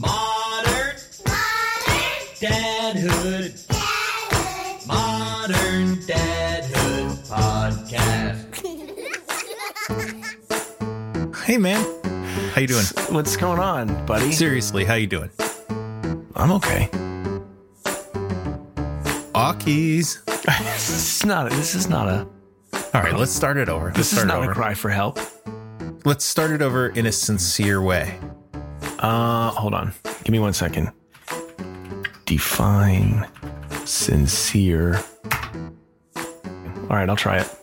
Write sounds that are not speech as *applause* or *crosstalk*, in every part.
Modern. Dadhood. Modern Dadhood Podcast. Hey man, how you doing? What's going on, buddy? Seriously, how you doing? I'm okay. Akis. *laughs* This is not. A, This is not a. All right, let's start it over. Let's This is not over. a cry for help. Let's start it over in a sincere way. Uh, hold on. Give me one second. Define sincere. All right, I'll try it.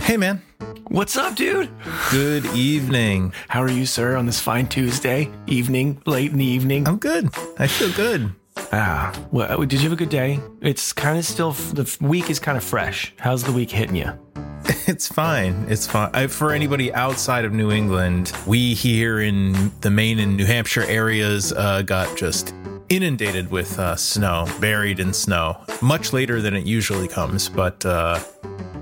Hey man, What's up, dude? good evening. How are you, sir, on this fine Tuesday evening, late in the evening? I'm good. I feel good. Ah, well, did you have a good day? It's kind of still, the week is kind of fresh. How's the week hitting you? *laughs* It's fine. It's fine. I, for anybody outside of New England, we here in the Maine and New Hampshire areas uh, got just inundated with uh, snow, buried in snow, much later than it usually comes. But uh,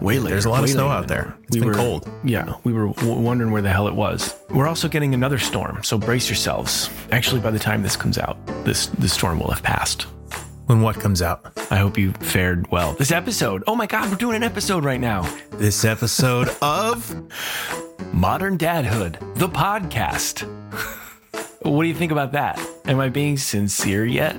Way later. There's a lot of snow out there. It's been were, cold. Yeah, we were w- wondering where the hell it was. We're also getting another storm, so brace yourselves. Actually, by the time this comes out, this the storm will have passed. When what comes out? I hope you fared well. This episode. Oh my God, we're doing an episode right now. This episode of Modern Dadhood, the podcast. what do you think about that? Am I being sincere yet?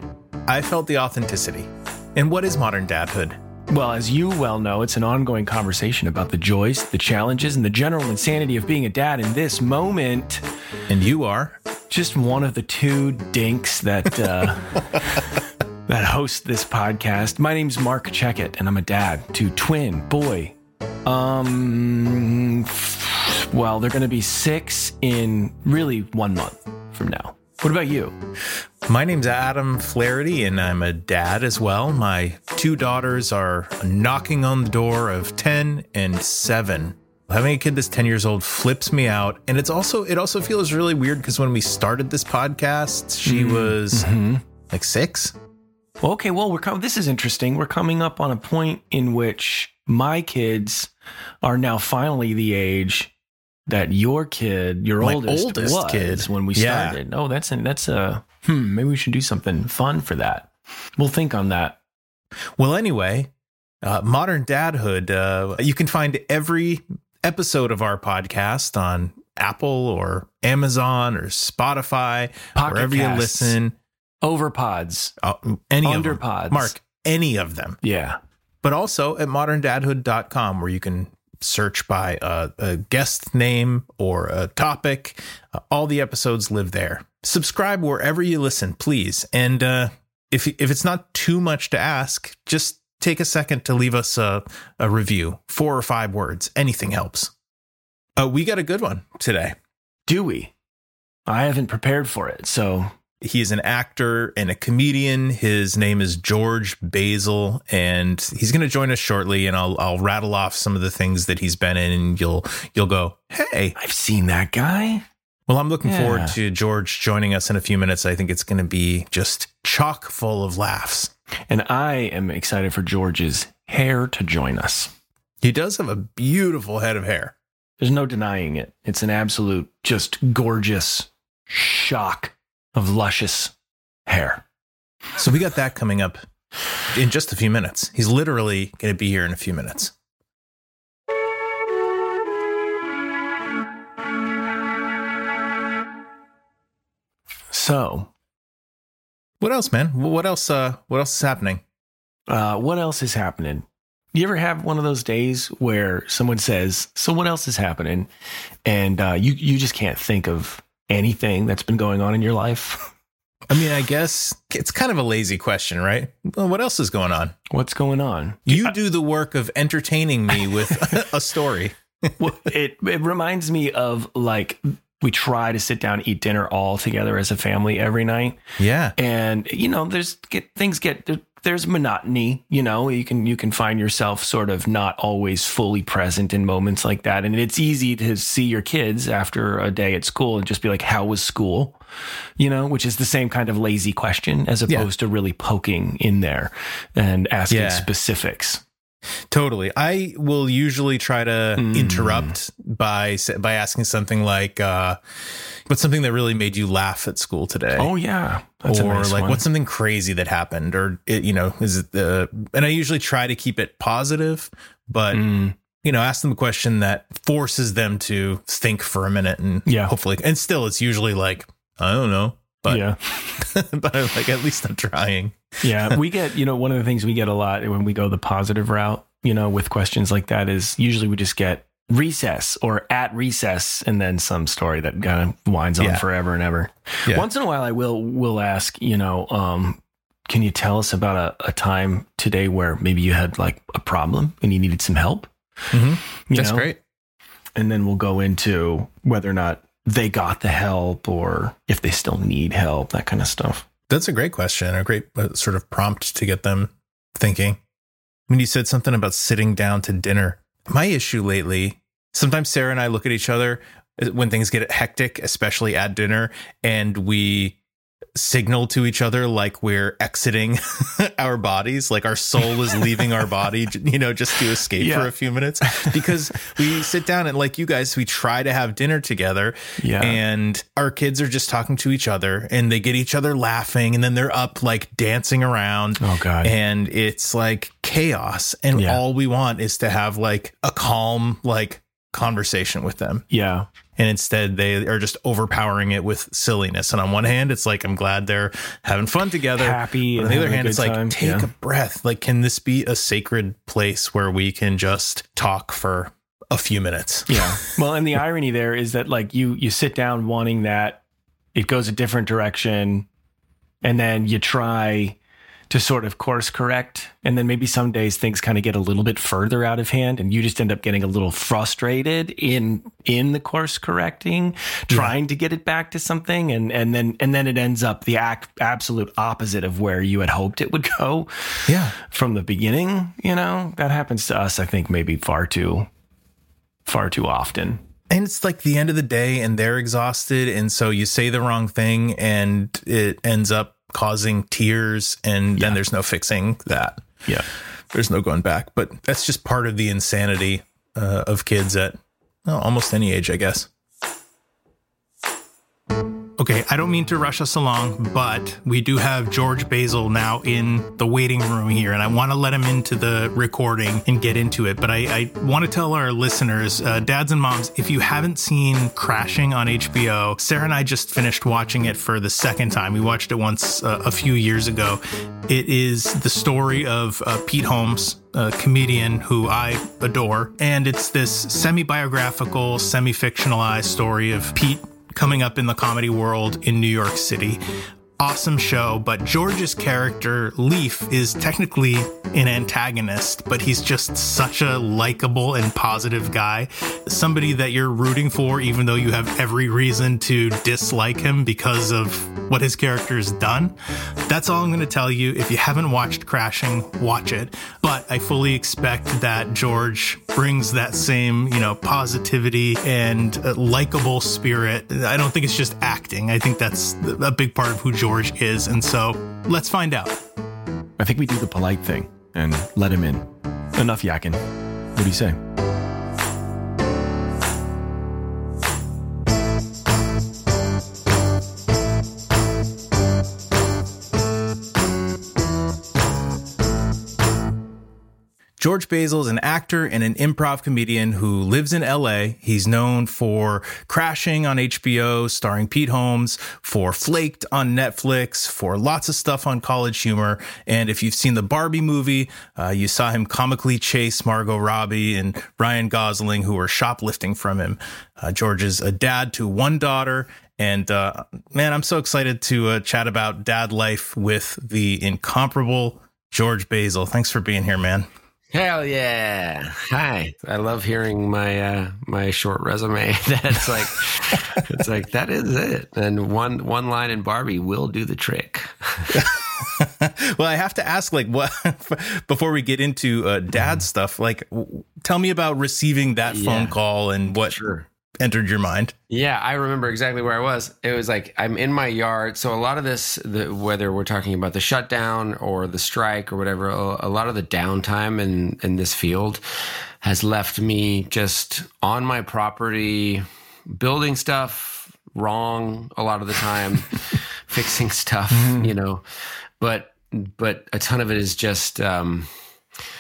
I felt the authenticity. And what is modern dadhood? Well, as you well know, it's an ongoing conversation about the joys, the challenges, and the general insanity of being a dad in this moment. And you are? just one of the two dinks that uh, *laughs* that host this podcast. My name's Mark Checkett, and I'm a dad to twin boy. Um, well, they're going to be six in really one month from now. What about you? My name's Adam Flaherty, and I'm a dad as well. My two daughters are knocking on the door of 10 and 7. Having a kid that's 10 years old flips me out. And it's also, it also feels really weird because when we started this podcast, she was like six. Okay, well, we're com- this is interesting. We're coming up on a point in which my kids are now finally the age that your kid, your My oldest, oldest was kid. when we Yeah. started. Oh, that's a, that's a hmm. Maybe we should do something fun for that. We'll think on that. Well, anyway, uh, Modern Dadhood, uh, you can find every episode of our podcast on Apple or Amazon or Spotify, Pocket wherever you listen. Overpods. Uh, any of them. Underpods. Mark, any of them. Yeah. But also at moderndadhood.com where you can search by a, a guest name or a topic. Uh, all the episodes live there. Subscribe wherever you listen, please. And uh, if if it's not too much to ask, just take a second to leave us a, a review. Four or five words. Anything helps. Uh, we got a good one today. Do we? I haven't prepared for it, so He's an actor and a comedian. His name is George Basil, and he's going to join us shortly. And I'll I'll rattle off some of the things that he's been in, and you'll you'll go, hey. I've seen that guy. Well, I'm looking Yeah. forward to George joining us in a few minutes. I think it's going to be just chock full of laughs. And I am excited for George's hair to join us. He does have a beautiful head of hair. There's no denying it. It's an absolute, just gorgeous shock of luscious hair. So we got that coming up in just a few minutes. He's literally going to be here in a few minutes. So, What else, man? What else? Uh, what else is happening? uh, what else is happening? You ever have one of those days where someone says, "So what else is happening?" and uh, you you just can't think of anything that's been going on in your life? I mean, I guess it's kind of a lazy question, right? Well, what else is going on? What's going on? You do the work of entertaining me with *laughs* a story. well, it it reminds me of like we try to sit down and eat dinner all together as a family every night, Yeah. and you know, there's get things get there's monotony. You know, you can you can find yourself sort of not always fully present in moments like that, and it's easy to see your kids after a day at school and just be like, "How was school?" You know, which is the same kind of lazy question as Yeah. opposed to really poking in there and asking Yeah. specifics. Totally. I will usually try to Mm. interrupt by by asking something like, uh, what's something that really made you laugh at school today? Oh yeah, That's or nice like one. what's something crazy that happened or it, you know is it the and i usually try to keep it positive but Mm, you know ask them a question that forces them to think for a minute and Yeah. hopefully and still it's usually like i don't know but yeah. *laughs* but I'm like at least i'm trying yeah *laughs* we get you know one of the things we get a lot when we go the positive route you know with questions like that is usually we just get recess or at recess and then some story that kind of winds on Yeah. forever and ever Yeah. once in a while i will will ask you know um can you tell us about a, a time today where maybe you had like a problem and you needed some help Mhm. You that's know? great and then we'll go into whether or not they got the help or if they still need help that kind of stuff. That's a great question a great uh, sort of prompt to get them thinking. When you said something about sitting down to dinner my issue lately sometimes sarah and i look at each other uh, when things get hectic especially at dinner and we signal to each other like we're exiting *laughs* our bodies like our soul is leaving our body you know just to escape Yeah. for a few minutes. Because we sit down and like you guys we try to have dinner together yeah. and our kids are just talking to each other and they get each other laughing and then they're up like dancing around. Oh god. And it's like chaos. And Yeah. all we want is to have like a calm like conversation with them. Yeah. And instead they are just overpowering it with silliness. And on one hand it's like i'm glad they're having fun together. Happy on the other hand it's like take Yeah. a breath. Like can this be a sacred place where we can just talk for a few minutes? Yeah. Well and the irony there is that like you you sit down wanting that it goes a different direction and then you try to sort of course correct. And then maybe some days things kind of get a little bit further out of hand and you just end up getting a little frustrated in in the course correcting trying to get it back to something. And and then and then it ends up the ac- absolute opposite of where you had hoped it would go yeah. from the beginning you know? That happens to us i think maybe far too far too often. And it's like the end of the day and they're exhausted and so you say the wrong thing and it ends up causing tears and then there's no fixing that. Yeah. There's no going back. But that's just part of the insanity uh, of kids at well, almost any age i guess Okay, I don't mean to rush us along, but we do have George Basil now in the waiting room here, and I want to let him into the recording and get into it. But I, I want to tell our listeners, uh, dads and moms, if you haven't seen Crashing on HBO, Sarah and I just finished watching it for the second time. We watched it once uh, a few years ago. It is the story of uh, Pete Holmes, a comedian who I adore. And it's this semi biographical, semi fictionalized story of Pete coming up in the comedy world in New York City. Awesome show, but George's character, Lief, is technically an antagonist, but he's just such a likable and positive guy. Somebody that you're rooting for, even though you have every reason to dislike him because of what his character has done. That's all I'm going to tell you. If you haven't watched Crashing, watch it. But I fully expect that George brings that same, you know, positivity and uh, likable spirit. I don't think it's just acting. I think that's a big part of who George is. And so let's find out. I think we do the polite thing and let him in. Enough yakking. What do you say? George Basil is an actor and an improv comedian who lives in LA. He's known for Crashing on HBO, starring Pete Holmes, for Flaked on Netflix, for lots of stuff on College Humor. And if you've seen the Barbie movie, uh, you saw him comically chase Margot Robbie and Ryan Gosling, who were shoplifting from him. Uh, George is a dad to one daughter. And uh, man, I'm so excited to uh, chat about dad life with the incomparable George Basil. Thanks for being here, man. Hell yeah! Hi, I love hearing my uh, my short resume. *laughs* That's like, it's like that is it. And one one line in Barbie will do the trick. *laughs* well, I have to ask, like, what *laughs* before we get into uh, dad stuff? Like, w- tell me about receiving that phone call and what Sure. Entered your mind. Yeah, I remember exactly where I was. It was like I'm in my yard. So a lot of this, the, whether we're talking about the shutdown or the strike or whatever, a, a lot of the downtime in in this field has left me just on my property, building stuff, wrong a lot of the time, *laughs* fixing stuff, you know, but but a ton of it is just um,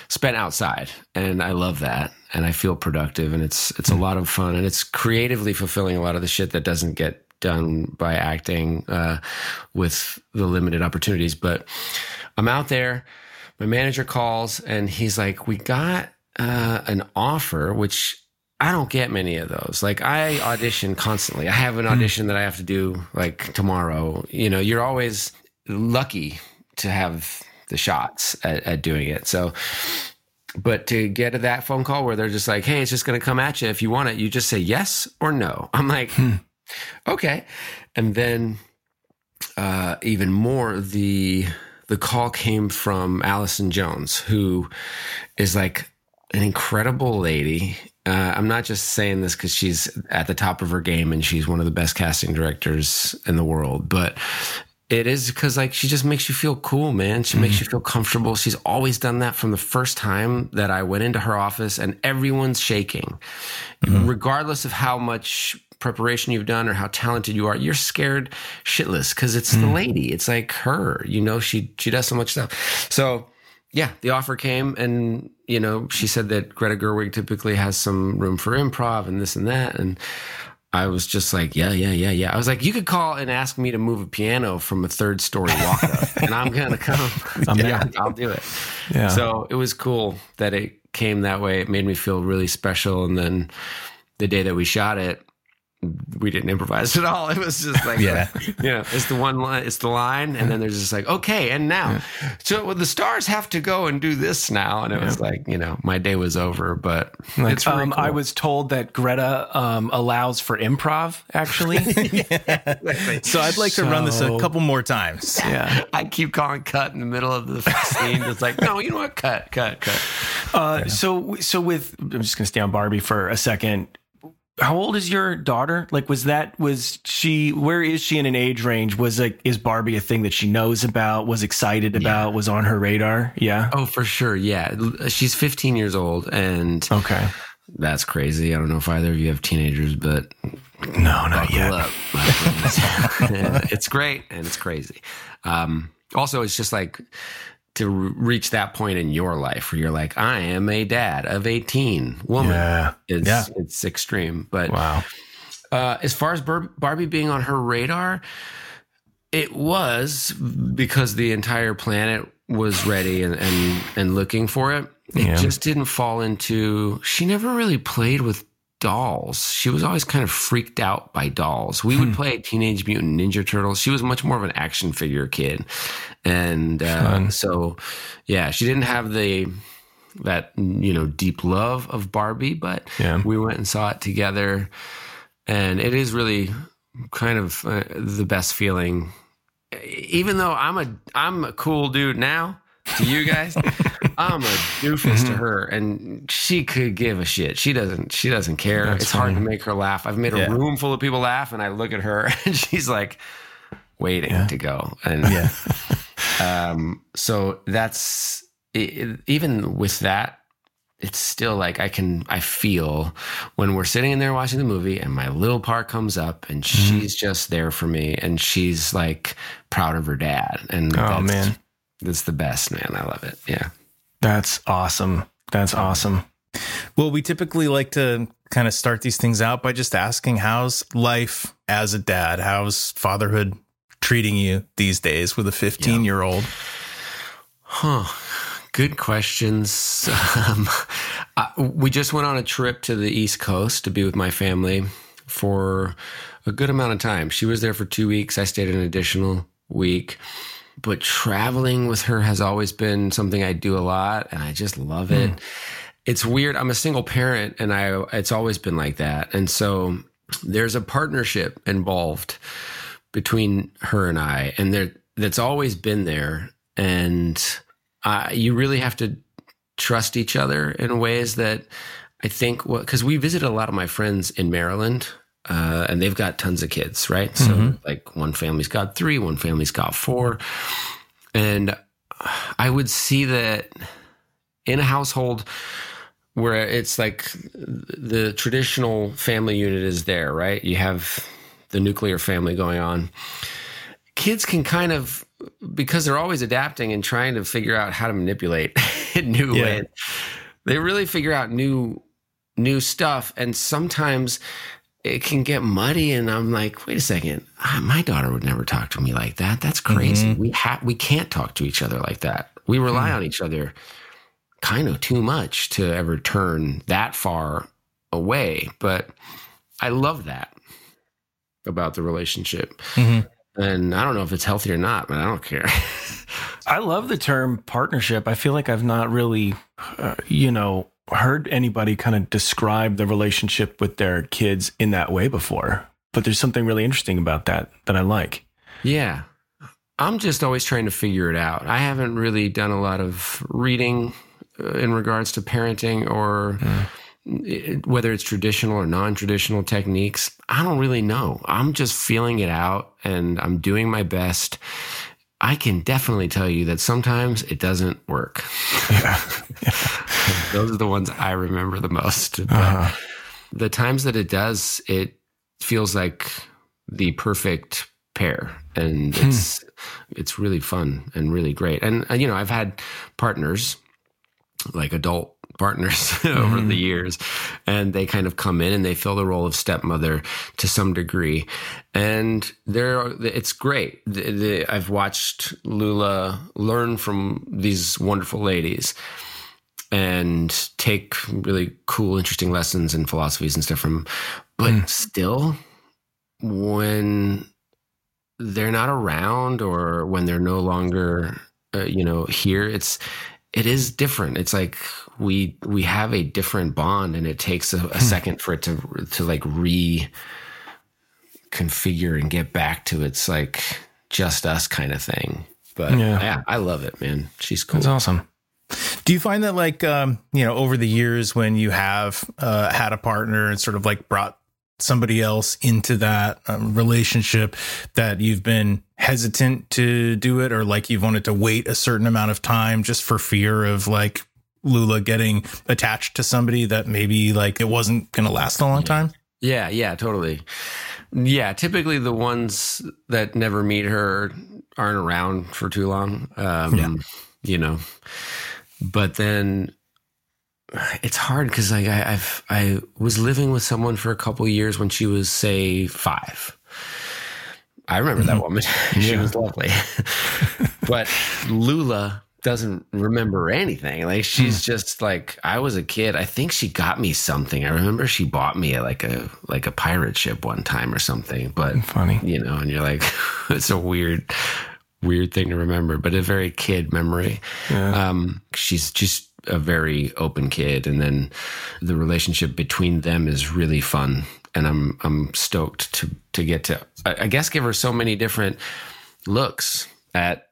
spent outside, and I love that, and I feel productive, and it's it's a lot of fun, and it's creatively fulfilling a lot of the shit that doesn't get done by acting uh, with the limited opportunities. But I'm out there. My manager calls, and he's like, "We got uh, an offer, which." I don't get many of those. Like I audition constantly. I have an audition that I have to do like tomorrow. You know, you're always lucky to have the shots at, at doing it. So, but to get to that phone call where they're just like, "Hey, it's just going to come at you. If you want it, you just say yes or no." I'm like, okay, and then uh, even more the the call came from Allison Jones, who is like an incredible lady. Uh, I'm not just saying this because she's at the top of her game and she's one of the best casting directors in the world, but it is because like she just makes you feel cool, man. She makes you mm-hmm. feel comfortable. She's always done that from the first time that I went into her office, and everyone's shaking, mm-hmm. regardless of how much preparation you've done or how talented you are. You're scared shitless because it's the mm. lady. It's like her. You know, she she does so much stuff. So yeah, the offer came, and you know, she said that Greta Gerwig typically has some room for improv and this and that, and I was just like, yeah, yeah, yeah, yeah. I was like, you could call and ask me to move a piano from a third story walk up, *laughs* and I'm gonna come. I'm *laughs* yeah, I'll do it. Yeah. So it was cool that it came that way. It made me feel really special. And then the day that we shot it, we didn't improvise at all. *laughs* It was just like, Yeah. *laughs* you know, it's the one line, it's the line, and then there's just like, okay, and now, so well, the stars have to go and do this now, and it was like, you know, my day was over, but Like, it's really um, I was told that Greta um, allows for improv. Actually, *laughs* So I'd like to run this a couple more times. yeah. I keep calling cut in the middle of the scene. It's like, no, you know what? Cut, cut, cut. Uh, So, so with I'm just gonna stay on Barbie for a second. How old is your daughter? Like, was that was she? Where is she in an age range? Was like, is Barbie a thing that she knows about? Was excited about? Was on her radar? Yeah. Oh, for sure. Yeah. She's 15 years old, and Okay. that's crazy. I don't know if either of you have teenagers, but No, not yet. *laughs* it's great and it's crazy. Um, also, it's just like to re- reach that point in your life where you're like, I am a dad of 18 woman. Yeah. It's, Yeah. it's extreme. But Wow. uh, as far as Bar- Barbie being on her radar, it was because the entire planet was ready and, and, and looking for it. It Yeah. just didn't fall into, she never really played with dolls. She was always kind of freaked out by dolls. We would play Teenage Mutant Ninja Turtles. She was much more of an action figure kid. And uh, so, yeah, she didn't have the, that, you know, deep love of Barbie, but Yeah. we went and saw it together and it is really kind of uh, the best feeling even though i'm a i'm a cool dude now to you guys *laughs* i'm a doofus to her and she could give a shit. She doesn't she doesn't care. That's it's hard to make her laugh. I've made a Yeah. room full of people laugh and i look at her *laughs* and she's like waiting to go. And Yeah. *laughs* um, so that's i even with that, it's still like I can I feel when we're sitting in there watching the movie and my little part comes up and Mm-hmm. she's just there for me and she's like proud of her dad. And Oh man, that's the best man. I love it. Yeah that's awesome. That's awesome. Well, we typically like to kind of start these things out by just asking how's life as a dad? How's fatherhood treating you these days with a 15 year old? Huh. Good questions. *laughs* Um, I, we just went on a trip to the East Coast to be with my family for a good amount of time. She was there for two weeks. I stayed an additional week. But traveling with her has always been something I do a lot, and I just love it. It's weird. I'm a single parent, and I it's always been like that. And so there's a partnership involved between her and I, and there that's always been there. And uh, you really have to trust each other in ways that I think because we visited a lot of my friends in Maryland. Uh, and they've got tons of kids, right? So, like, one family's got three, one family's got four. And I would see that in a household where it's like the traditional family unit is there, right? You have the nuclear family going on. Kids can kind of because they're always adapting and trying to figure out how to manipulate in *laughs* new Yeah. ways. They really figure out new new stuff and sometimes it can get muddy and I'm like, wait a second, ah, my daughter would never talk to me like that. That's crazy. We have we can't talk to each other like that. We rely on each other kind of too much to ever turn that far away. But I love that about the relationship. Mhm. And I don't know if it's healthy or not, but I don't care. *laughs* I love the term partnership. I feel like I've not really, uh, you know, heard anybody kind of describe the relationship with their kids in that way before. But there's something really interesting about that that I like. yeah. I'm just always trying to figure it out. I haven't really done a lot of reading uh, in regards to parenting or it- whether it's traditional or non-traditional techniques. I don't really know. I'm just feeling it out and I'm doing my best. I can definitely tell you that sometimes it doesn't work. Yeah, *laughs* Those are the ones I remember the most. Uh-huh. the times that it does, it feels like the perfect pair, and it's it's really fun and really great. And uh, you know, I've had partners, like adult partners, *laughs* over the years, and they kind of come in and they fill the role of stepmother to some degree, and they're it's great. The, the, I've watched Lula learn from these wonderful ladies and take really cool, interesting lessons and philosophies and stuff from. But still, when they're not around or when they're no longer, uh, you know, here, it's it is different. It's like we we have a different bond, and it takes a, a second for it to to like reconfigure and get back to its like just us kind of thing. But Yeah. yeah, I love it, man. She's cool. That's awesome. Do you find that like um, you know over the years when you have uh, had a partner and sort of like brought somebody else into that um, relationship that you've been hesitant to do it or like you've wanted to wait a certain amount of time just for fear of like Lula getting attached to somebody that maybe like it wasn't going to last a long time? Yeah, yeah, totally. Yeah, typically the ones that never meet her aren't around for too long. Um, Yeah. You know, but then it's hard because like I, I've I was living with someone for a couple years when she was say five. I remember that woman. *laughs* she was lovely, *laughs* but Lula doesn't remember anything. Like she's just like I was a kid. I think she got me something. I remember she bought me like a like a pirate ship one time or something. But Funny. you know, and you're like, *laughs* it's a weird, weird thing to remember, but a very kid memory. Um, she's just a very open kid, and then the relationship between them is really fun, and I'm I'm stoked to to get to, I guess, give her so many different looks at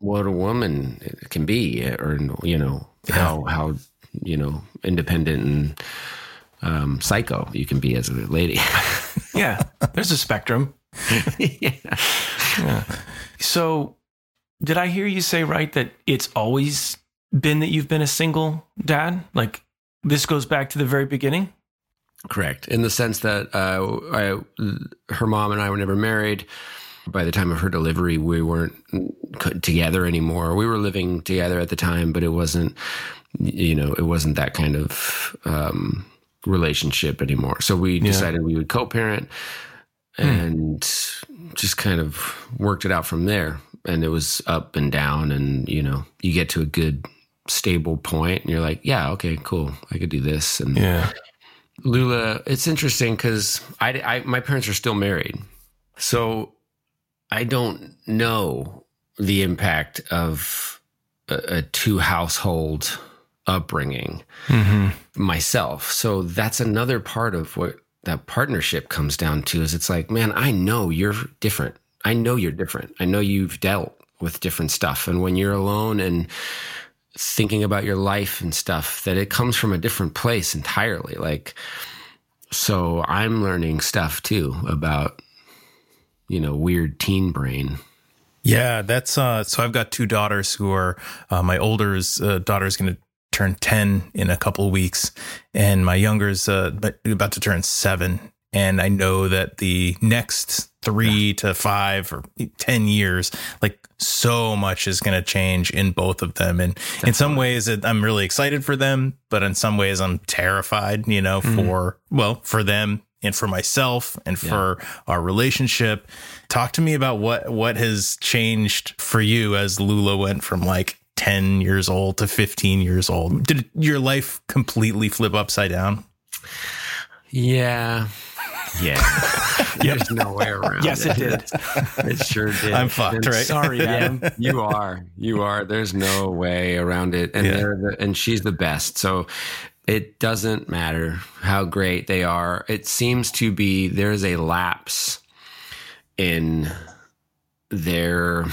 what a woman can be, or you know how how you know independent and um, psycho you can be as a lady. *laughs* Yeah, there's a spectrum. *laughs* yeah. So, did I hear you say right that it's always been that you've been a single dad? Like this goes back to the very beginning? Correct. In the sense that uh, I, her mom and I were never married. By the time of her delivery, we weren't together anymore. We were living together at the time, but it wasn't, you know, it wasn't that kind of um, relationship anymore. So we decided we would co parent and just kind of worked it out from there. And it was up and down. And, you know, you get to a good, stable point and you're like, yeah, okay, cool. I could do this. And, Yeah. Lula, it's interesting because I, I, my parents are still married, so I don't know the impact of a, a two household upbringing mm-hmm. myself. So that's another part of what that partnership comes down to. Is it's like, man, I know you're different. I know you're different. I know you've dealt with different stuff, and when you're alone and thinking about your life and stuff that it comes from a different place entirely. Like so i'm learning stuff too about you know weird teen brain. Yeah, that's uh so I've got two daughters who are uh, my older's uh, daughter's going to turn 10 in a couple weeks and my younger's uh about to turn 7 And I know that the next three to five or 10 years, like so much is going to change in both of them. And in some ways, it, I'm really excited for them, but in some ways, I'm terrified, you know, mm-hmm. for, well, for them and for myself and for our relationship. Talk to me about what, what has changed for you as Lula went from like 10 years old to 15 years old. Did your life completely flip upside down? Yeah. Yeah. *laughs* There's no way around it. Yes, it did. It sure did. I'm fucked, And right? Sorry, Adam. Yeah, you are. You are. There's no way around it. And Yeah. they're the, and she's the best. So it doesn't matter how great they are. It seems to be there's a lapse in their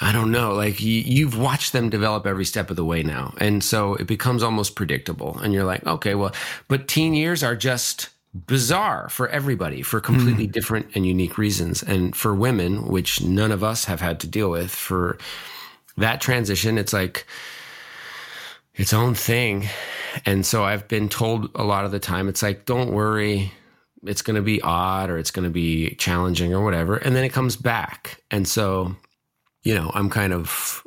I don't know. Like you, you've watched them develop every step of the way now. And so it becomes almost predictable. And you're like, okay, well, but teen years are just bizarre for everybody for completely hmm. different and unique reasons. And for women, which none of us have had to deal with, for that transition, it's like its own thing. And so I've been told a lot of the time, it's like, don't worry, it's going to be odd or it's going to be challenging or whatever. And then it comes back. And so, you know, I'm kind of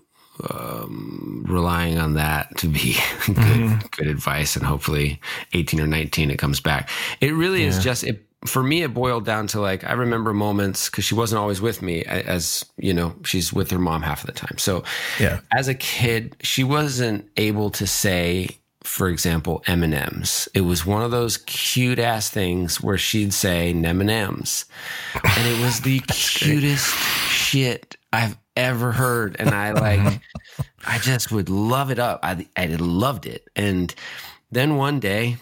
um, relying on that to be *laughs* good, good advice. And hopefully 18 or 19, it comes back. It really is just, it, for me, it boiled down to like, I remember moments because she wasn't always with me as, you know, she's with her mom half of the time. So Yeah. as a kid, she wasn't able to say, for example, M and M's. It was one of those cute ass things where she'd say "nem and M's," and it was the *laughs* cutest shit I've ever heard. And I *laughs* uh-huh. like, I just would love it up. I I loved it. And then one day,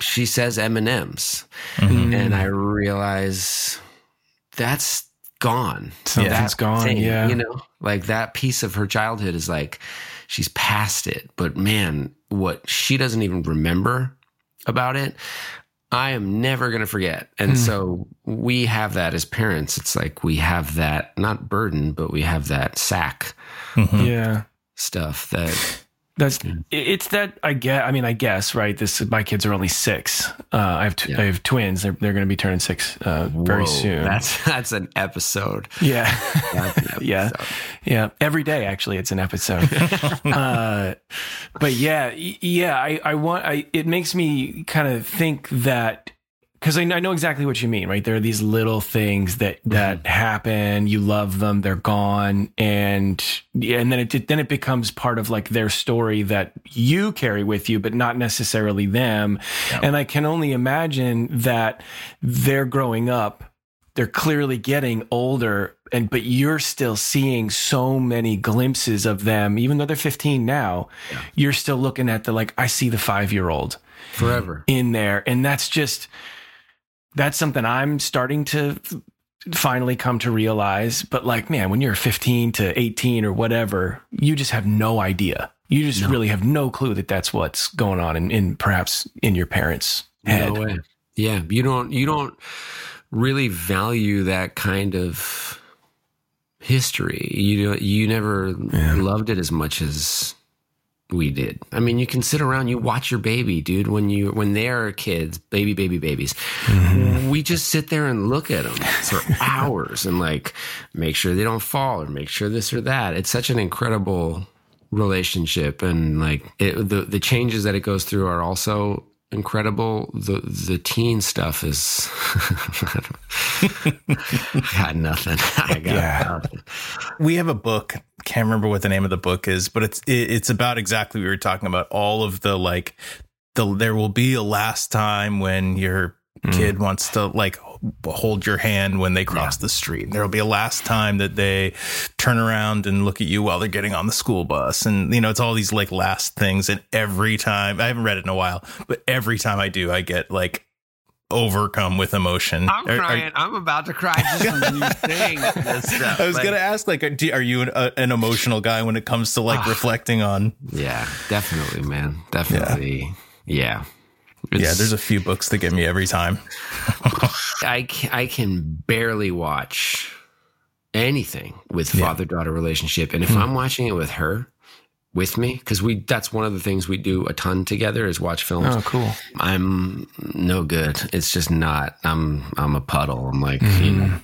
she says M and M's, mm-hmm. and I realize that's gone. Something's That gone, thing, yeah. you know, like that piece of her childhood is like she's past it. But man, what she doesn't even remember about it, I am never going to forget. And Hmm. so we have that as parents. It's like we have that not burden, but we have that sack Yeah. stuff that That's it's that I get. I mean, I guess right. This my kids are only six. Uh, I have t- Yeah. I have twins. They're they're going to be turning six uh, very soon. That's *laughs* that's an episode. yeah, an *laughs* yeah, episode. yeah. Every day, actually, it's an episode. *laughs* uh, but yeah, yeah. I I want. I it makes me kind of think that because I, know- I know exactly what you mean, right? There are these little things that mm-hmm. that happen. You love them, they're gone, and yeah, and then it then it becomes part of like their story that you carry with you, but not necessarily them. And I can only imagine that they're growing up. They're clearly getting older, and but you're still seeing so many glimpses of them, even though they're 15 now. You're still looking at the like, I see the five year old Forever. in there. And that's just, that's something I'm starting to finally come to realize. But like, man, when you're 15 to 18 or whatever, you just have no idea. You just really have no clue that that's what's going on in, in perhaps in your parents' head. No way. Yeah, you don't you don't really value that kind of history. You you never loved it as much as we did. I mean, you can sit around, you watch your baby, dude. When you when they are kids, baby, baby, babies, mm-hmm. we just sit there and look at them for *laughs* hours and like make sure they don't fall or make sure this or that. It's such an incredible relationship, and like it, the the changes that it goes through are also incredible. The the teen stuff is *laughs* I got nothing. *laughs* I got Yeah. nothing. we have a book can't remember what the name of the book is but it's it, it's about exactly what we were talking about all of the like the there will be a last time when your hmm. kid wants to like hold your hand when they cross the street there'll be a last time that they turn around and look at you while they're getting on the school bus and you know it's all these like last things and every time i haven't read it in a while but every time i do i get like overcome with emotion I'm Are- are- crying. I'm about to cry just from you saying this stuff. I was Like- gonna ask, like, do, are you an, uh, an emotional guy when it comes to like reflecting on? Yeah, definitely, man. Definitely. Yeah. Yeah, It's- there's a few books that get me every time. *laughs* I can, I can barely watch anything with father daughter relationship, and if hmm. I'm watching it with her, with me because we that's one of the things we do a ton together is watch films. Oh, cool. I'm no good. It's just not. I'm I'm a puddle. I'm like you mm-hmm. know.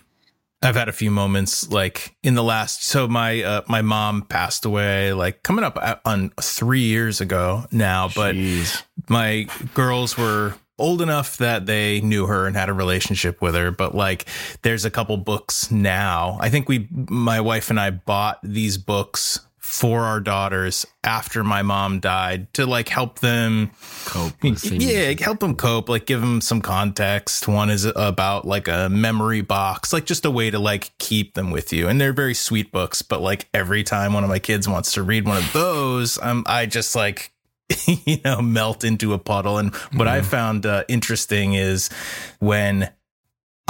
I've had a few moments like in the last. So my uh, my mom passed away like coming up uh, on three years ago now, but Jeez. my girls were old enough that they knew her and had a relationship with her but like there's a couple books now i think we my wife and i bought these books for our daughters after my mom died to like help them cope. Yeah help them cope like give them some context. One is about like a memory box like just a way to like keep them with you. And they're very sweet books but like every time one of my kids wants to read one of those um, i just like *laughs* you know melt into a puddle. And what i found uh, interesting is when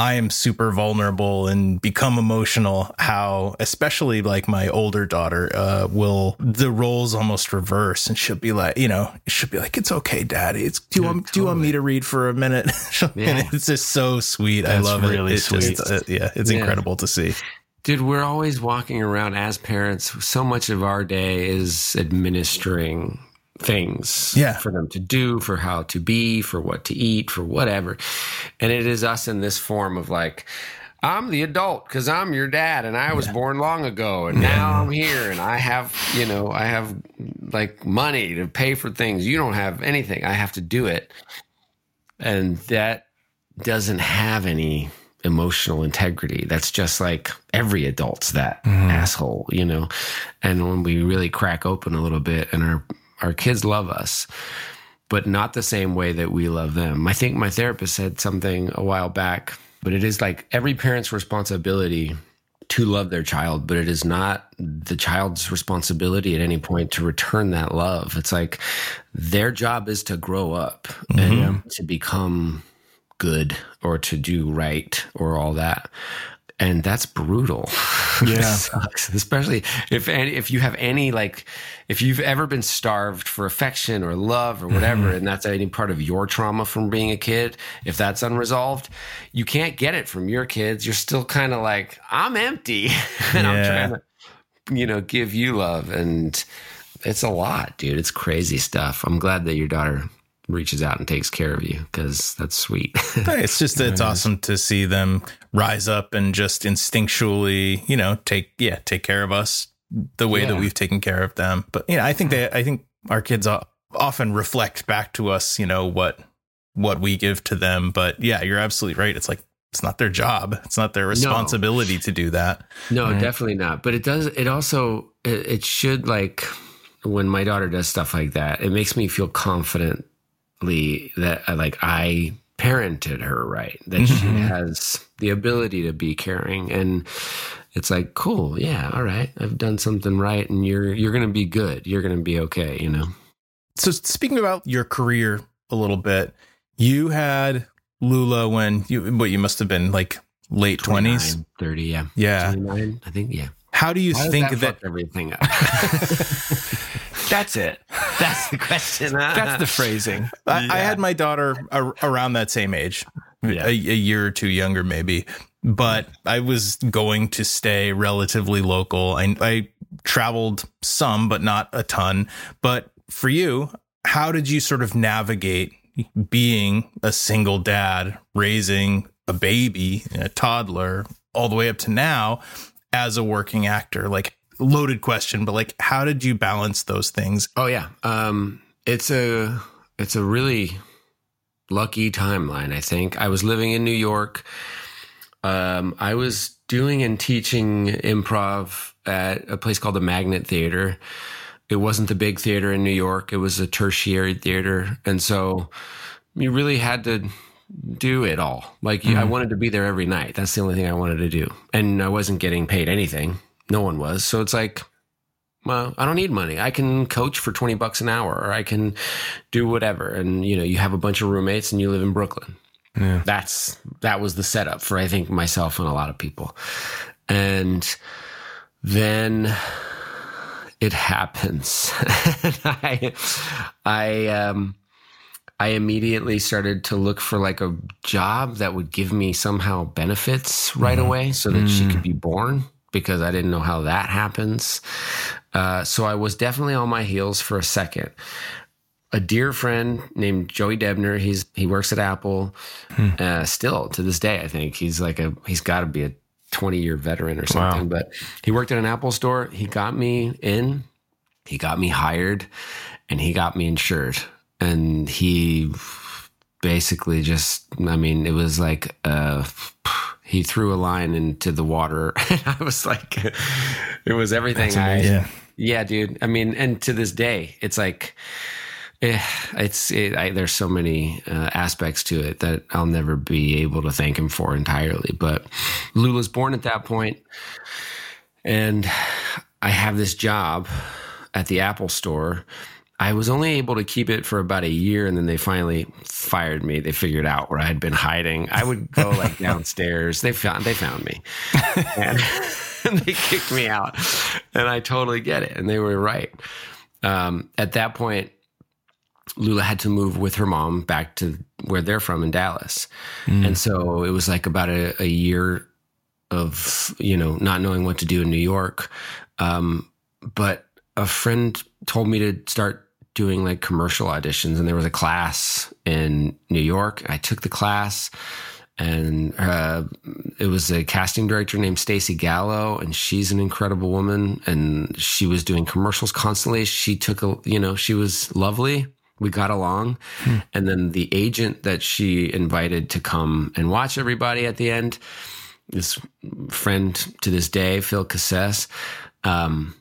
I am super vulnerable and become emotional. How, especially like my older daughter, uh, will the roles almost reverse, and she'll be like, you know, she'll be like, "It's okay, Daddy. It's do you Yeah, want do you want me to read for a minute?" *laughs* Yeah. it's just so sweet. I That's love it. really It's sweet. Just, uh, yeah, it's Yeah. incredible to see. Dude, we're always walking around as parents. So much of our day is administering things Yeah. for them to do, for how to be, for what to eat, for whatever. And it is us in this form of like, I'm the adult because I'm your dad and I was born long ago and now I'm here and I have, you know, I have like money to pay for things. You don't have anything. I have to do it. And that doesn't have any emotional integrity. That's just like every adult's that mm-hmm. asshole, you know. And when we really crack open a little bit and our our kids love us, but not the same way that we love them. I think my therapist said something a while back, but it is like every parent's responsibility to love their child, but it is not the child's responsibility at any point to return that love. It's like their job is to grow up mm-hmm. and to become good or to do right or all that. And that's brutal. *laughs* Yeah. *laughs* Especially if any, if you have any like if you've ever been starved for affection or love or whatever, mm-hmm. and that's any part of your trauma from being a kid, if that's unresolved, you can't get it from your kids. You're still kind of like, I'm empty. *laughs* and I'm trying to, you know, give you love. And it's a lot, dude. It's crazy stuff. I'm glad that your daughter reaches out and takes care of you because that's sweet. *laughs* It's just it's awesome to see them rise up and just instinctually, you know, take yeah, take care of us the way that we've taken care of them. But yeah, I think they I think our kids often reflect back to us, you know, what what we give to them. But yeah, you're absolutely right. It's like it's not their job. It's not their responsibility to do that. No, definitely not. But it does. It also. It, it should like when my daughter does stuff like that. It makes me feel confidently that uh, like I parented her right. That she has the ability to be caring, and it's like cool. Yeah, all right. I've done something right, and you're you're gonna be good. You're gonna be okay. You know. So speaking about your career a little bit, you had Lula when you what you must have been like late 20s. 30, yeah. Yeah. 29, I think, yeah. How do you How think that that everything up? *laughs* *laughs* That's it. That's the question. *laughs* That's the phrasing. I, I had my daughter ar- around that same age, Yeah. a, a year or two younger, maybe. But I was going to stay relatively local. I, I traveled some, but not a ton. But for you, how did you sort of navigate being a single dad, raising a baby, a toddler, all the way up to now as a working actor? Like, loaded question, but like, how did you balance those things? Oh yeah, um, it's a it's a really lucky timeline. I think I was living in New York. Um, I was doing and teaching improv at a place called the Magnet Theater. It wasn't the big theater in New York; it was a tertiary theater, and so you really had to do it all. Like I wanted to be there every night. That's the only thing I wanted to do, and I wasn't getting paid anything. No one was. So it's like well, I don't need money. I can coach for 20 bucks an hour or I can do whatever. And, you know, you have a bunch of roommates and you live in Brooklyn. Yeah. That's, that was the setup for, I think, myself and a lot of people. And then it happens. and *laughs* I, I, um, I immediately started to look for like a job that would give me somehow benefits right away so that she could be born because I didn't know how that happens. Uh, so I was definitely on my heels for a second. A dear friend named Joey Debner, he's he works at Apple, uh, still to this day. I think he's like a he's got to be a twenty year veteran or something. But he worked at an Apple store. He got me in, he got me hired, and he got me insured. And he basically just, I mean, it was like uh, he threw a line into the water. *laughs* And I was like, it was everything I. Yeah. Yeah, dude. I mean, and to this day, it's like, eh, it's it, I, there's so many uh, aspects to it that I'll never be able to thank him for entirely. But Lula's born at that point, and I have this job at the Apple store. I was only able to keep it for about a year, and then they finally fired me. They figured out where I had been hiding. I would go *laughs* like downstairs. They found they found me, and, *laughs* and they kicked me out. And I totally get it, and they were right. Um, at that point, Lula had to move with her mom back to where they're from in Dallas. And so it was like about a, a year of, you know, not knowing what to do in New York. Um, but a friend told me to start doing like commercial auditions and there was a class in New York. I took the class and uh, it was a casting director named Stacy Gallo, and she's an incredible woman. And she was doing commercials constantly. She took a, you know, she was lovely. We got along, and then the agent that she invited to come and watch everybody at the end, this friend to this day, Phil Casses, um,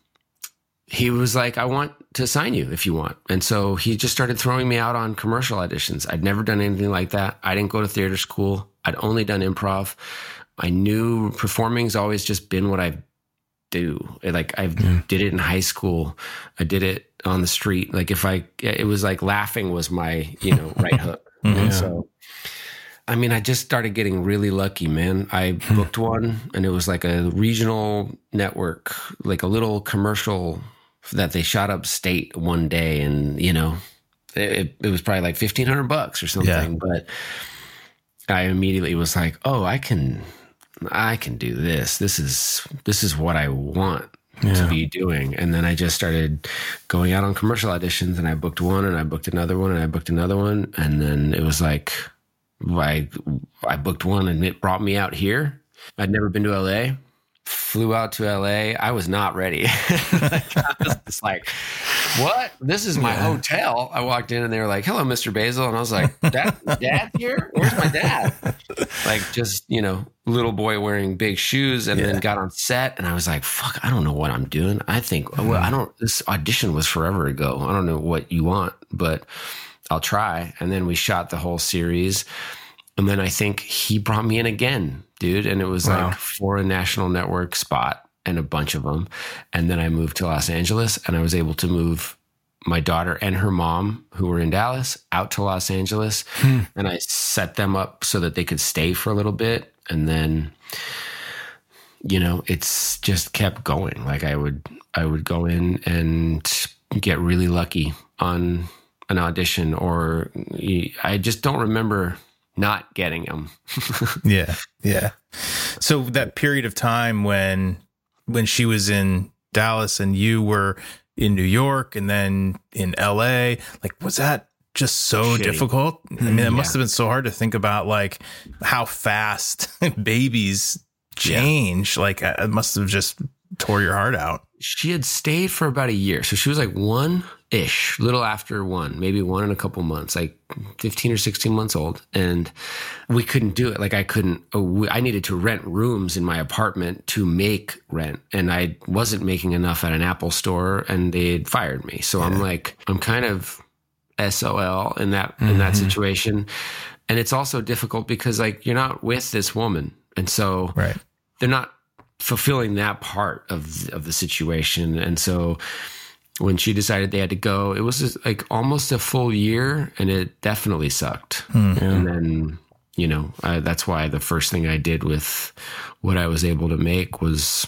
he was like, I want to sign you if you want. And so he just started throwing me out on commercial auditions. I'd never done anything like that. I didn't go to theater school. I'd only done improv. I knew performing's always just been what I do. Like I did it in high school. I did it on the street. Like if I, it was like laughing was my, you know, right *laughs* hook. Mm-hmm. And so, I mean, I just started getting really lucky, man. I hmm. booked one and it was like a regional network, like a little commercial that they shot up state one day. And, you know, it, it was probably like 1500 bucks or something. But I immediately was like, oh, I can, I can do this. This is, this is what I want to be doing. And then I just started going out on commercial auditions and I booked one and I booked another one and I booked another one. And then it was like, I, I booked one and it brought me out here. I'd never been to LA. Flew out to LA. I was not ready. like, I was *laughs* just like, what? This is my hotel. I walked in and they were like, hello, Mr. Basil. And I was like, dad, dad here? Where's my dad? Like, just, you know, little boy wearing big shoes and then got on set. And I was like, fuck, I don't know what I'm doing. I think, well, hmm. I don't, this audition was forever ago. I don't know what you want, but I'll try. And then we shot the whole series. And then I think he brought me in again, dude. And it was like for a national network spot and a bunch of them. And then I moved to Los Angeles and I was able to move my daughter and her mom, who were in Dallas, out to Los Angeles. Hmm. And I set them up so that they could stay for a little bit. And then, you know, it's just kept going. Like I would, I would go in and get really lucky on an audition, or I just don't remember not getting them. *laughs* Yeah. Yeah. So that period of time when when she was in Dallas and you were in New York and then in LA, like was that just so Shitty. difficult? I mean, it must have been so hard to think about like how fast *laughs* babies change. Like uh, it must have just tore your heart out. she had stayed for about a year. So she was like one ish, little after one, maybe one in a couple months, like 15 or 16 months old. And we couldn't do it. Like I couldn't, oh, I needed to rent rooms in my apartment to make rent. And I wasn't making enough at an Apple store and they had fired me. So I'm like, I'm kind of SOL in that, in that mm-hmm. situation. And it's also difficult because like you're not with this woman. And so Right. they're not fulfilling that part of of the situation and so when she decided they had to go it was just like almost a full year and it definitely sucked hmm. and then you know I, that's why the first thing i did with what i was able to make was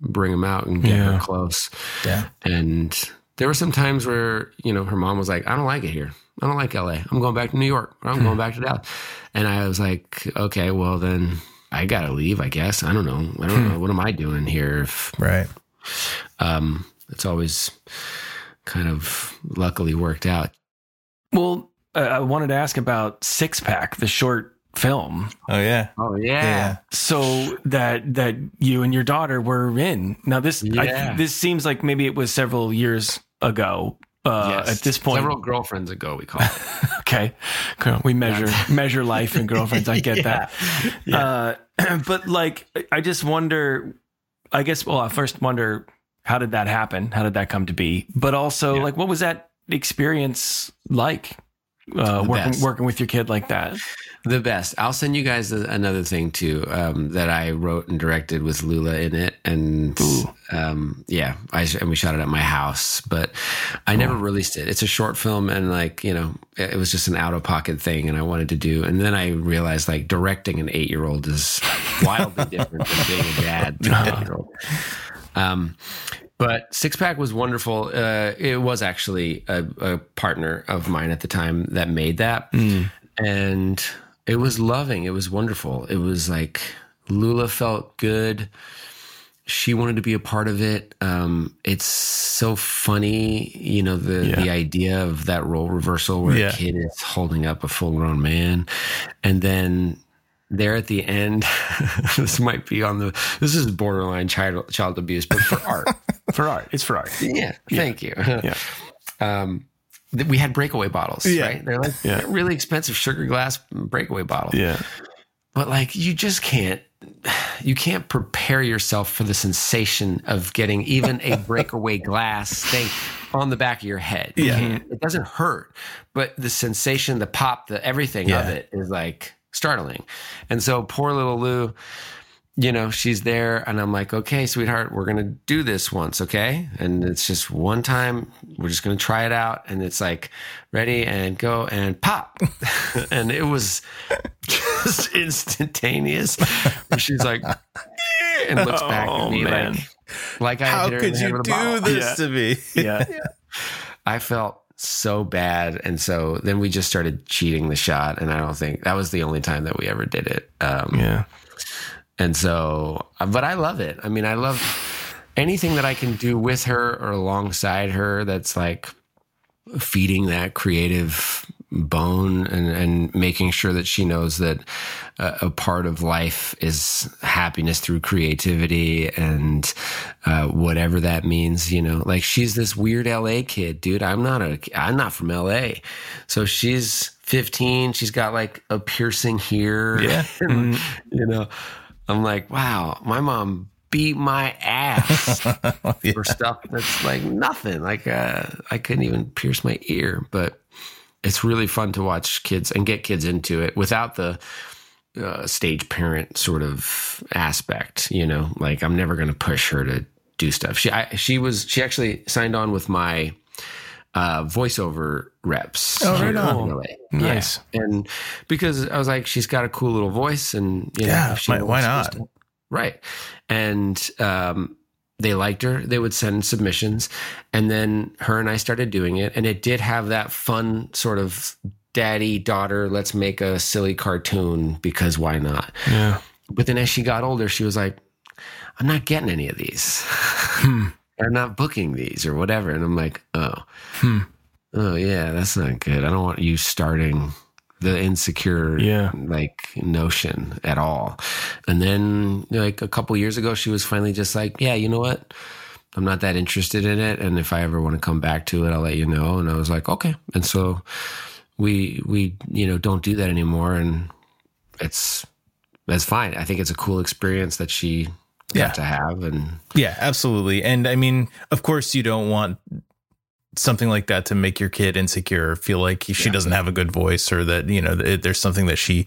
bring them out and get Yeah. her close Yeah. and there were some times where you know her mom was like i don't like it here i don't like la i'm going back to new york or i'm hmm. going back to dallas and i was like okay well then I gotta leave. I guess I don't know. I don't hmm. know. What am I doing here? If, Right. um, it's always kind of luckily worked out. Well, uh, I wanted to ask about Six Pack, the short film. Oh yeah. Oh Yeah. So that that you and your daughter were in. Now this I, this seems like maybe it was several years ago. Uh, Yes. At this point, several girlfriends ago, we call it. *laughs* okay, we measure measure life and girlfriends. I get *laughs* that. Uh, *clears throat* but like, I just wonder. I guess. Well, I first wonder how did that happen? How did that come to be? But also, like, what was that experience like? Uh, working best. working with your kid like that. The best. I'll send you guys a- another thing too um, that I wrote and directed with Lula in it, and um, yeah, I and we shot it at my house, but I never released it. It's a short film, and like you know, it it was just an out of pocket thing, and I wanted to do. And then I realized like directing an eight year old is wildly different than being a dad *laughs* to an eight year old. Um, but Six Pack was wonderful. Uh, it was actually a, a partner of mine at the time that made that, and it was loving. It was wonderful. It was like Lula felt good. She wanted to be a part of it. Um, it's so funny, you know, the Yeah. the idea of that role reversal where Yeah. a kid is holding up a full grown man, and then there at the end, *laughs* this might be on the this is borderline child child abuse, but for art. *laughs* For art, it's for art. Yeah, thank you. *laughs* Yeah. Um, th- we had breakaway bottles, Yeah. right? They're like Yeah. they're really expensive sugar glass breakaway bottle. Yeah. But like you just can't you can't prepare yourself for the sensation of getting even a breakaway glass thing on the back of your head. You Yeah. can't. It doesn't hurt, but the sensation, the pop, the everything of it is like startling. And so poor little Lou, you know, she's there and I'm like, okay, sweetheart, we're going to do this once. Okay. And it's just one time. We're just going to try it out. And it's like ready and go and pop. *laughs* and it was just *laughs* instantaneous. And she's like, and looks back Oh, at me man. like, like I How hit her in could you do this Yeah. to me? Yeah. *laughs* I felt so bad. And so then we just started cheating the shot. And I don't think that was the only time that we ever did it. Um, Yeah. And so, but I love it. I mean, I love anything that I can do with her or alongside her that's like feeding that creative bone and, and making sure that she knows that a, a part of life is happiness through creativity and uh, whatever that means you know like she's this weird la kid dude. I'm not a i'm not from la so she's 15 she's got like a piercing here. Yeah. *laughs* And, you know i'm like wow my mom beat my ass *laughs* for stuff that's like nothing. Like uh, I couldn't even pierce my ear, but it's really fun to watch kids and get kids into it without the uh, stage parent sort of aspect. You know, like I'm never going to push her to do stuff. She I, she was she actually signed on with my uh, voiceover reps. Oh, right on. Nice. Yeah. And because I was like, she's got a cool little voice, and you know, Yeah, why- to not? Right. And um, they liked her. They would send submissions. And then her and I started doing it. And it did have that fun sort of daddy daughter, let's make a silly cartoon because why not? Yeah. But then as she got older, she was like, I'm not getting any of these. *laughs* They're not booking these or whatever. And I'm like, oh, Hmm. oh, yeah, that's not good. I don't want you starting the insecure Yeah. like notion at all. And then like a couple years ago, she was finally just like, yeah, you know what? I'm not that interested in it. And if I ever want to come back to it, I'll let you know. And I was like, okay. And so we, we, you know, don't do that anymore. And it's, that's fine. I think it's a cool experience that she got Yeah. to have. And Yeah, absolutely. And I mean, of course, you don't want something like that to make your kid insecure, feel like she doesn't have a good voice, or that you know that there's something that she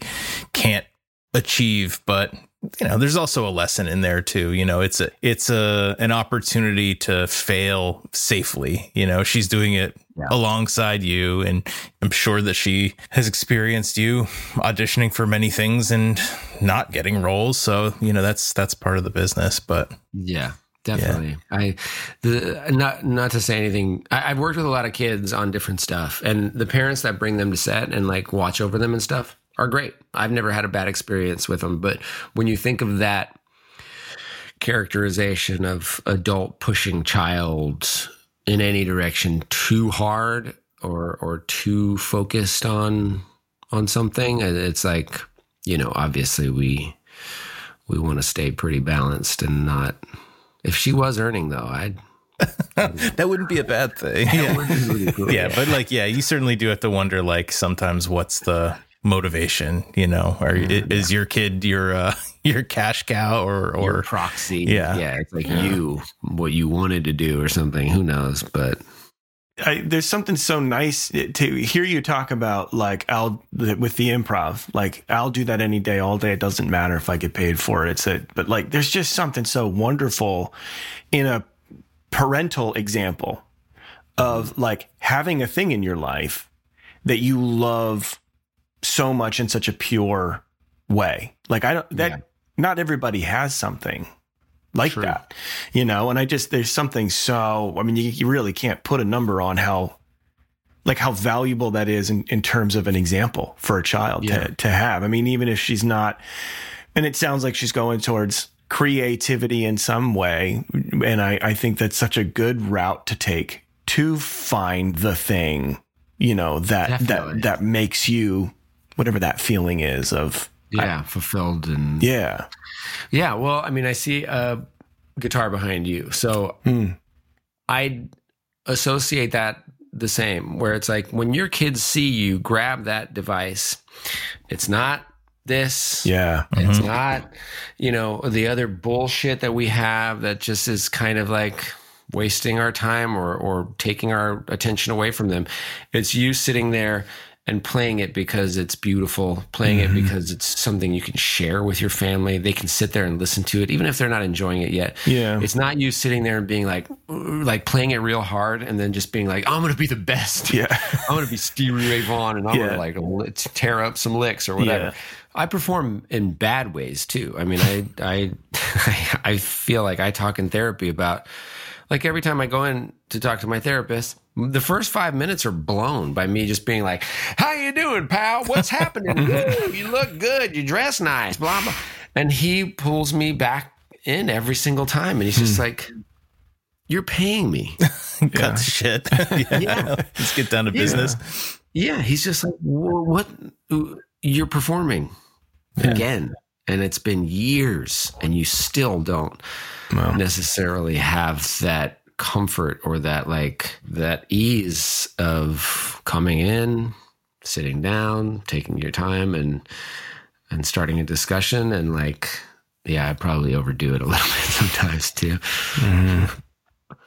can't achieve. But you know, there's also a lesson in there too. You know, it's a it's a an opportunity to fail safely. You know, she's doing it Yeah. alongside you, and I'm sure that she has experienced you auditioning for many things and not getting roles. So you know, that's that's part of the business. But Yeah, definitely. I the not not to say anything. I, I've worked with a lot of kids on different stuff, and the parents that bring them to set and like watch over them and stuff. are great. I've never had a bad experience with them, but when you think of that characterization of adult pushing child in any direction too hard or or too focused on on something, it's like you know, obviously we we want to stay pretty balanced and not. If she was earning though, I'd *laughs* that wouldn't be a bad thing. Yeah. really cool. yeah, but like, yeah, you certainly do have to wonder, like, sometimes what's the motivation? You know, or i- is your kid your uh, *laughs* your cash cow, or or or proxy. Yeah. yeah, it's like you what you wanted to do or something. Who knows? But I, there's something so nice to hear you talk about like I'll with the improv like I'll do that any day all day it doesn't matter if I get paid for it it's a but like there's just something so wonderful in a parental example of like having a thing in your life that you love so much in such a pure way like I don't that Yeah. not everybody has something like True. that, you know. And I just there's something so I mean you, you really can't put a number on how like how valuable that is in, in terms of an example for a child Yeah. to to have. I mean even if she's not, and it sounds like she's going towards creativity in some way, and I I think that's such a good route to take to find the thing you know that Definitely. that that makes you whatever that feeling is of yeah, fulfilled and yeah Yeah, well, I mean, I see a guitar behind you. So Hmm. I associate that the same, where it's like when your kids see you grab that device, it's not this. yeah It's not, you know, the other bullshit that we have that just is kind of like wasting our time or, or taking our attention away from them. It's you sitting there and playing it because it's beautiful, playing it mm-hmm. because it's something you can share with your family. They can sit there and listen to it, even if they're not enjoying it yet. Yeah. It's not you sitting there and being like, like playing it real hard and then just being like, I'm going to be the best. yeah *laughs* I'm going to be Stevie Ray Vaughan and I'm Yeah. going to like tear up some licks or whatever. Yeah. I perform in bad ways too. I mean, I, *laughs* I, *laughs* I feel like I talk in therapy about like every time I go in to talk to my therapist, the first five minutes are blown by me just being like, "How you doing, pal? What's happening? *laughs* Ooh, you look good. You dress nice." Blah blah, and he pulls me back in every single time, and he's just hmm. like, "You're paying me." *laughs* cut the shit. *laughs* yeah. Yeah. Let's get down to business. Yeah, he's just like, "Wha- what? You're performing again. And it's been years, and you still don't Well. necessarily have that comfort or that like that ease of coming in, sitting down, taking your time, and and starting a discussion. And like, yeah, I probably overdo it a *laughs* little bit sometimes too.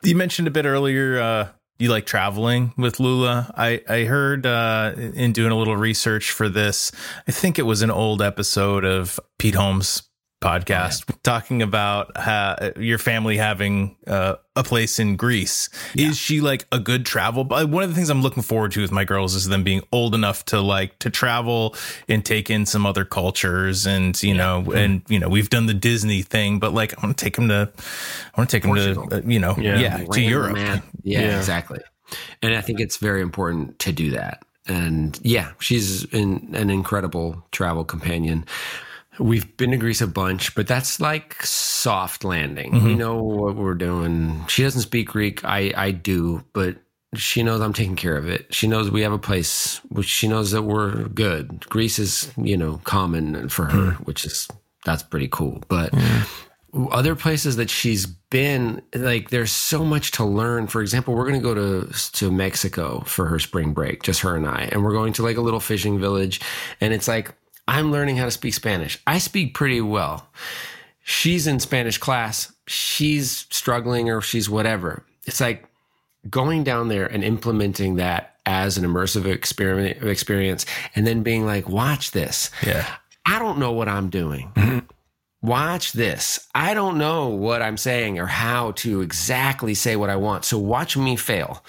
You mentioned a bit earlier uh, you like traveling with Lula. I, I heard uh, in doing a little research for this, I think it was an old episode of Pete Holmes' podcast talking about uh, your family having uh, a place in Greece. Is she like a good travel? But one of the things I'm looking forward to with my girls is them being old enough to like to travel and take in some other cultures and you know and you know we've done the Disney thing, but like I want to take them to I want to take them to uh, you know Yeah. yeah, to Random Europe. man. Yeah, Yeah. exactly. And I think it's very important to do that. And yeah, she's in, an incredible travel companion. We've been to Greece a bunch, but that's like soft landing. We Mm-hmm. know what we're doing. She doesn't speak Greek. I, I do, but she knows I'm taking care of it. She knows we have a place, which she knows that we're good. Greece is, you know, common for her, Hmm. which is, that's pretty cool. But other places that she's been like there's so much to learn for example we're going to go to to mexico for her spring break just her and i and we're going to like a little fishing village and it's like i'm learning how to speak spanish i speak pretty well she's in spanish class she's struggling or she's whatever it's like going down there and implementing that as an immersive experiment experience and then being like watch this Yeah. I don't know what I'm doing. Mm-hmm. Watch this. I don't know what I'm saying or how to exactly say what I want. So watch me fail.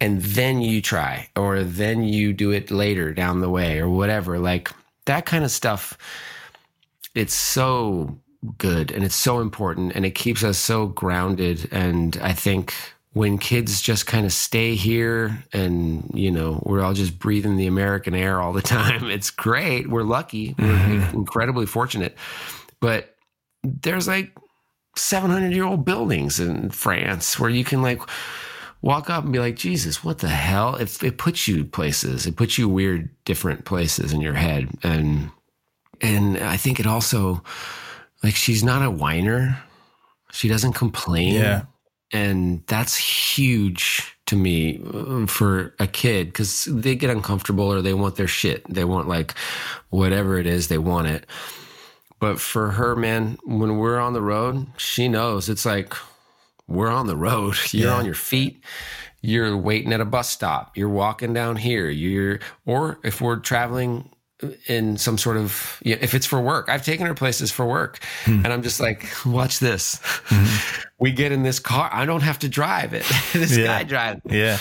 And then you try, or then you do it later down the way, or whatever. Like that kind of stuff. It's so good and it's so important and it keeps us so grounded. And I think when kids just kind of stay here and you know we're all just breathing the american air all the *laughs* time it's great we're lucky we're mm-hmm. incredibly fortunate but there's like 700 year old buildings in france where you can like walk up and be like jesus what the hell? It, it puts you places. It puts you weird different places in your head. And and i think it also like she's not a whiner. She doesn't complain. Yeah. and that's huge to me uh, for a kid because they get uncomfortable or they want their shit. They want like whatever it is they want it. But for her man when we're on the road she knows. It's like we're on the road. *laughs* You're Yeah. on your feet. You're waiting at a bus stop. You're walking down here. You're or if we're traveling in some sort of if it's for work. I've taken her places for work. Hmm. And i'm just like watch this. Hmm. *laughs* We get in this car. I don't have to drive it. *laughs* This Yeah. guy drives it. Yeah.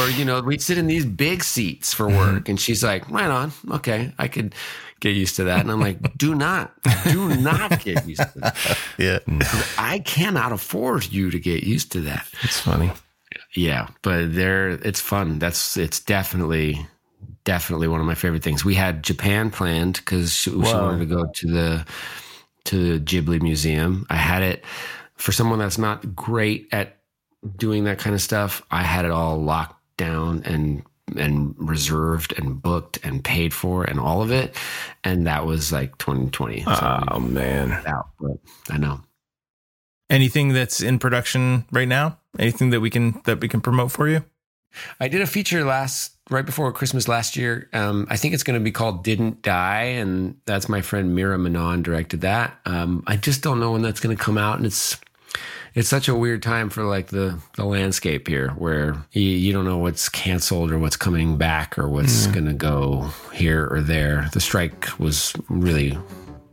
or you know we'd sit in these big seats for mm-hmm. work. And she's like right on. Okay. I could get used to that and i'm like do not do not get used to that *laughs* Yeah. Mm. i cannot afford you to get used to that It's funny. yeah, but there it's fun. That's it's definitely definitely one of my favorite things. We had Japan planned because she, she wanted to go to the to the Ghibli Museum. I had it for someone that's not great at doing that kind of stuff. I had it all locked down and and reserved and booked and paid for and all of it, and that was like 2020. So Oh man. out, but I know. Anything that's in production right now? Anything that we can that we can promote for you? I did a feature last right before Christmas last year. Um, I think it's going to be called "Didn't Die," and that's my friend Meera Menon directed that. Um, I just don't know when that's going to come out, and it's it's such a weird time for like the the landscape here, where you, you don't know what's canceled or what's coming back or what's going to go here or there. The strike was really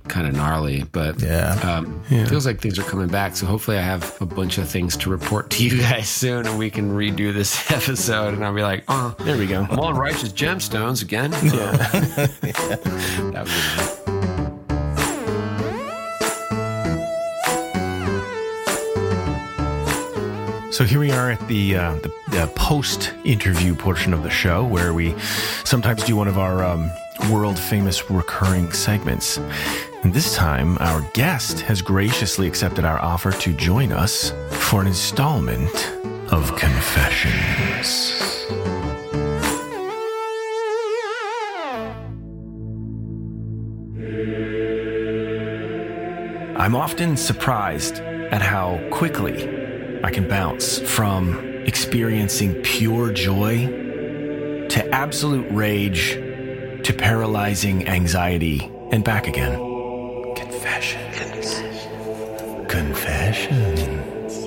kind of gnarly, but Yeah. um, it feels like things are coming back. So hopefully, I have a bunch of things to report to you *laughs* guys soon, and we can redo this *laughs* episode. And I'll be like, "Oh, There we go. I'm on righteous gemstones again." *laughs* Yeah, that was So here we are at the uh, the, the post interview portion of the show, where we sometimes do one of our um, world famous recurring segments. And this time, our guest has graciously accepted our offer to join us for an installment of Confessions. I'm often surprised at how quickly I can bounce from experiencing pure joy to absolute rage to paralyzing anxiety and back again. Confessions. Confessions.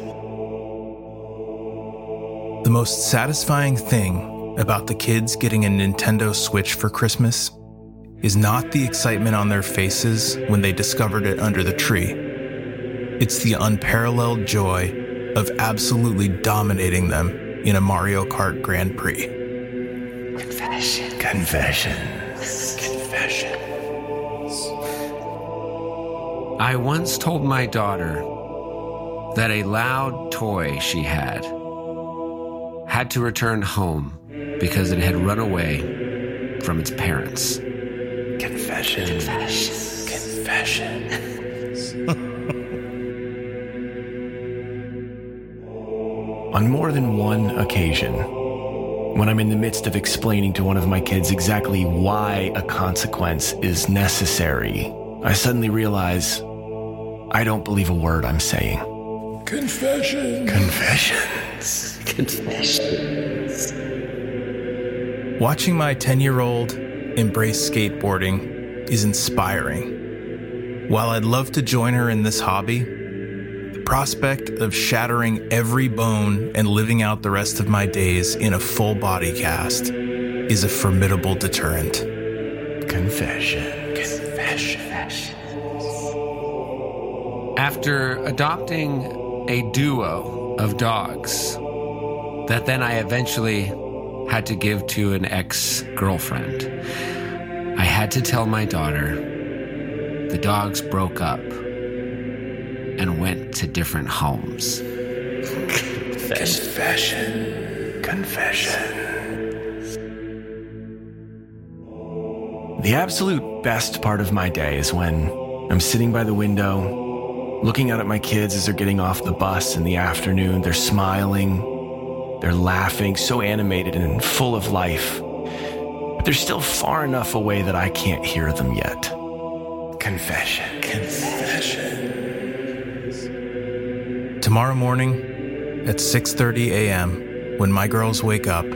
The most satisfying thing about the kids getting a Nintendo Switch for Christmas is not the excitement on their faces when they discovered it under the tree. It's the unparalleled joy of absolutely dominating them in a Mario Kart Grand Prix. Confession. Confessions. Confessions. I once told my daughter that a loud toy she had had to return home because it had run away from its parents. Confession. Confessions. Confessions. On more than one occasion, when I'm in the midst of explaining to one of my kids exactly why a consequence is necessary, I suddenly realize I don't believe a word I'm saying. Confession. Confessions. *laughs* Confessions. Watching my 10 year old embrace skateboarding is inspiring. While I'd love to join her in this hobby, the prospect of shattering every bone and living out the rest of my days in a full body cast is a formidable deterrent. Confession. Confession. After adopting a duo of dogs that then I eventually had to give to an ex girlfriend, I had to tell my daughter the dogs broke up and went to different homes. Confession. Confession. The absolute best part of my day is when I'm sitting by the window, looking out at my kids as they're getting off the bus in the afternoon. They're smiling, they're laughing, so animated and full of life. But they're still far enough away that I can't hear them yet. Confession. Confession. Tomorrow morning at 6:30 a.m., when my girls wake up,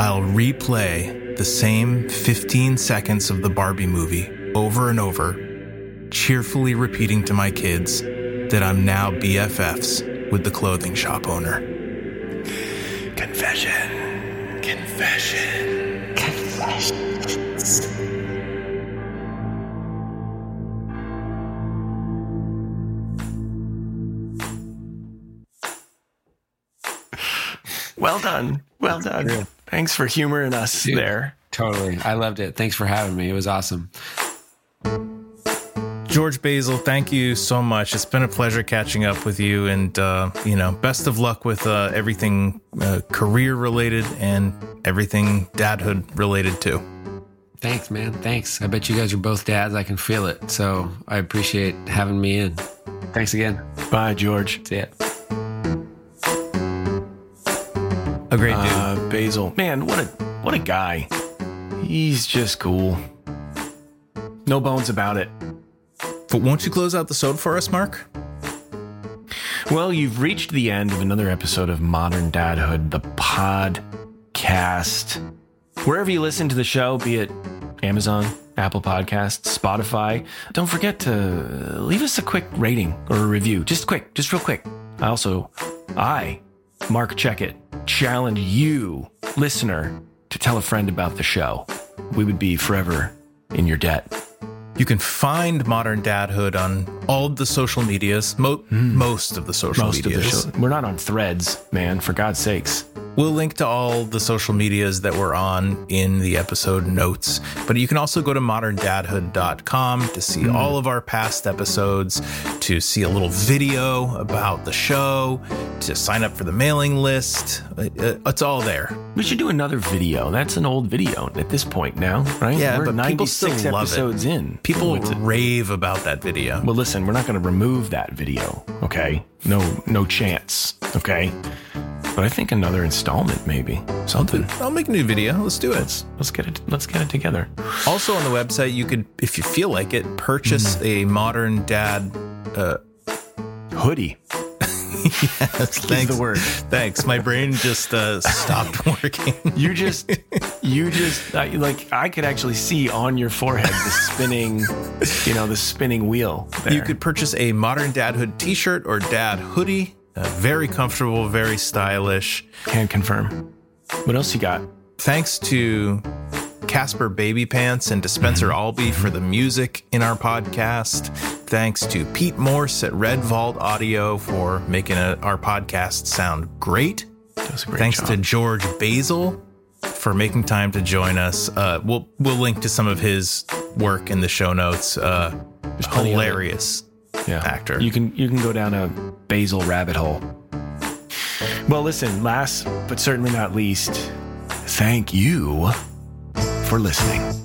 I'll replay the same 15 seconds of the Barbie movie over and over, cheerfully repeating to my kids that I'm now BFFs with the clothing shop owner. Confession, confession. Confession. Well done. Well done. Thanks for humoring us Dude. there. Totally. I loved it. Thanks for having me. It was awesome. George Basil, thank you so much. It's been a pleasure catching up with you, and uh, you know, best of luck with uh, everything uh, career related and everything dadhood related too. Thanks, man. Thanks. I bet you guys are both dads. I can feel it. So I appreciate having me in. Thanks again. Bye, George. See ya. A great dude. Uh, Basil. Man, what a what a guy. He's just cool. No bones about it. but won't you close out the sode for us, Mark? Well, you've reached the end of another episode of Modern Dadhood, the podcast. Wherever you listen to the show, be it Amazon, Apple Podcasts, Spotify, don't forget to leave us a quick rating or a review. Just quick, just real quick. I also, I, Mark Checkett, challenge you, listener, to tell a friend about the show. We would be forever in your debt. You can find Modern Dadhood on all the social medias, mo- hmm. most of the social Most of the medias. show. We're not on threads, man, for God's sakes. We'll link to all the social medias that we're on in the episode notes. But you can also go to moderndadhood.com to see hmm. all of our past episodes, to see a little video about the show, to sign up for the mailing list. Uh, uh, It's all there. We should do another video. That's an old video at this point now, right? Yeah, we're but people still 96 love it. episodes in. People It's a- rave about that video. well, listen, we're not going to remove that video. Okay, no, no chance. Okay, but I think another installment, maybe something. I'll make a new video. Let's do it. Let's let's get it. Let's get it together. Also on the website, you could, if you feel like it, purchase a modern dad. Uh, Hoodie. *laughs* thanks. the word. Thanks. My brain just uh, stopped *laughs* working. You just, you just uh, like I could actually see on your forehead the spinning, you know, the spinning wheel. There. You could purchase a modern dadhood T-shirt or dad hoodie. Uh, very comfortable, very stylish. can confirm. What else you got? Thanks to Casper Babypants and Dispenser Albee for the music in our podcast. Thanks to Pete Morse at Red Vault Audio for making a, our podcast sound great. Great Thanks job. to George Basil for making time to join us. Uh, we'll we'll link to some of his work in the show notes. Uh, plenty of it. hilarious yeah. actor. You can you can go down a basil rabbit hole. Well, listen, last but certainly not least, thank you for listening.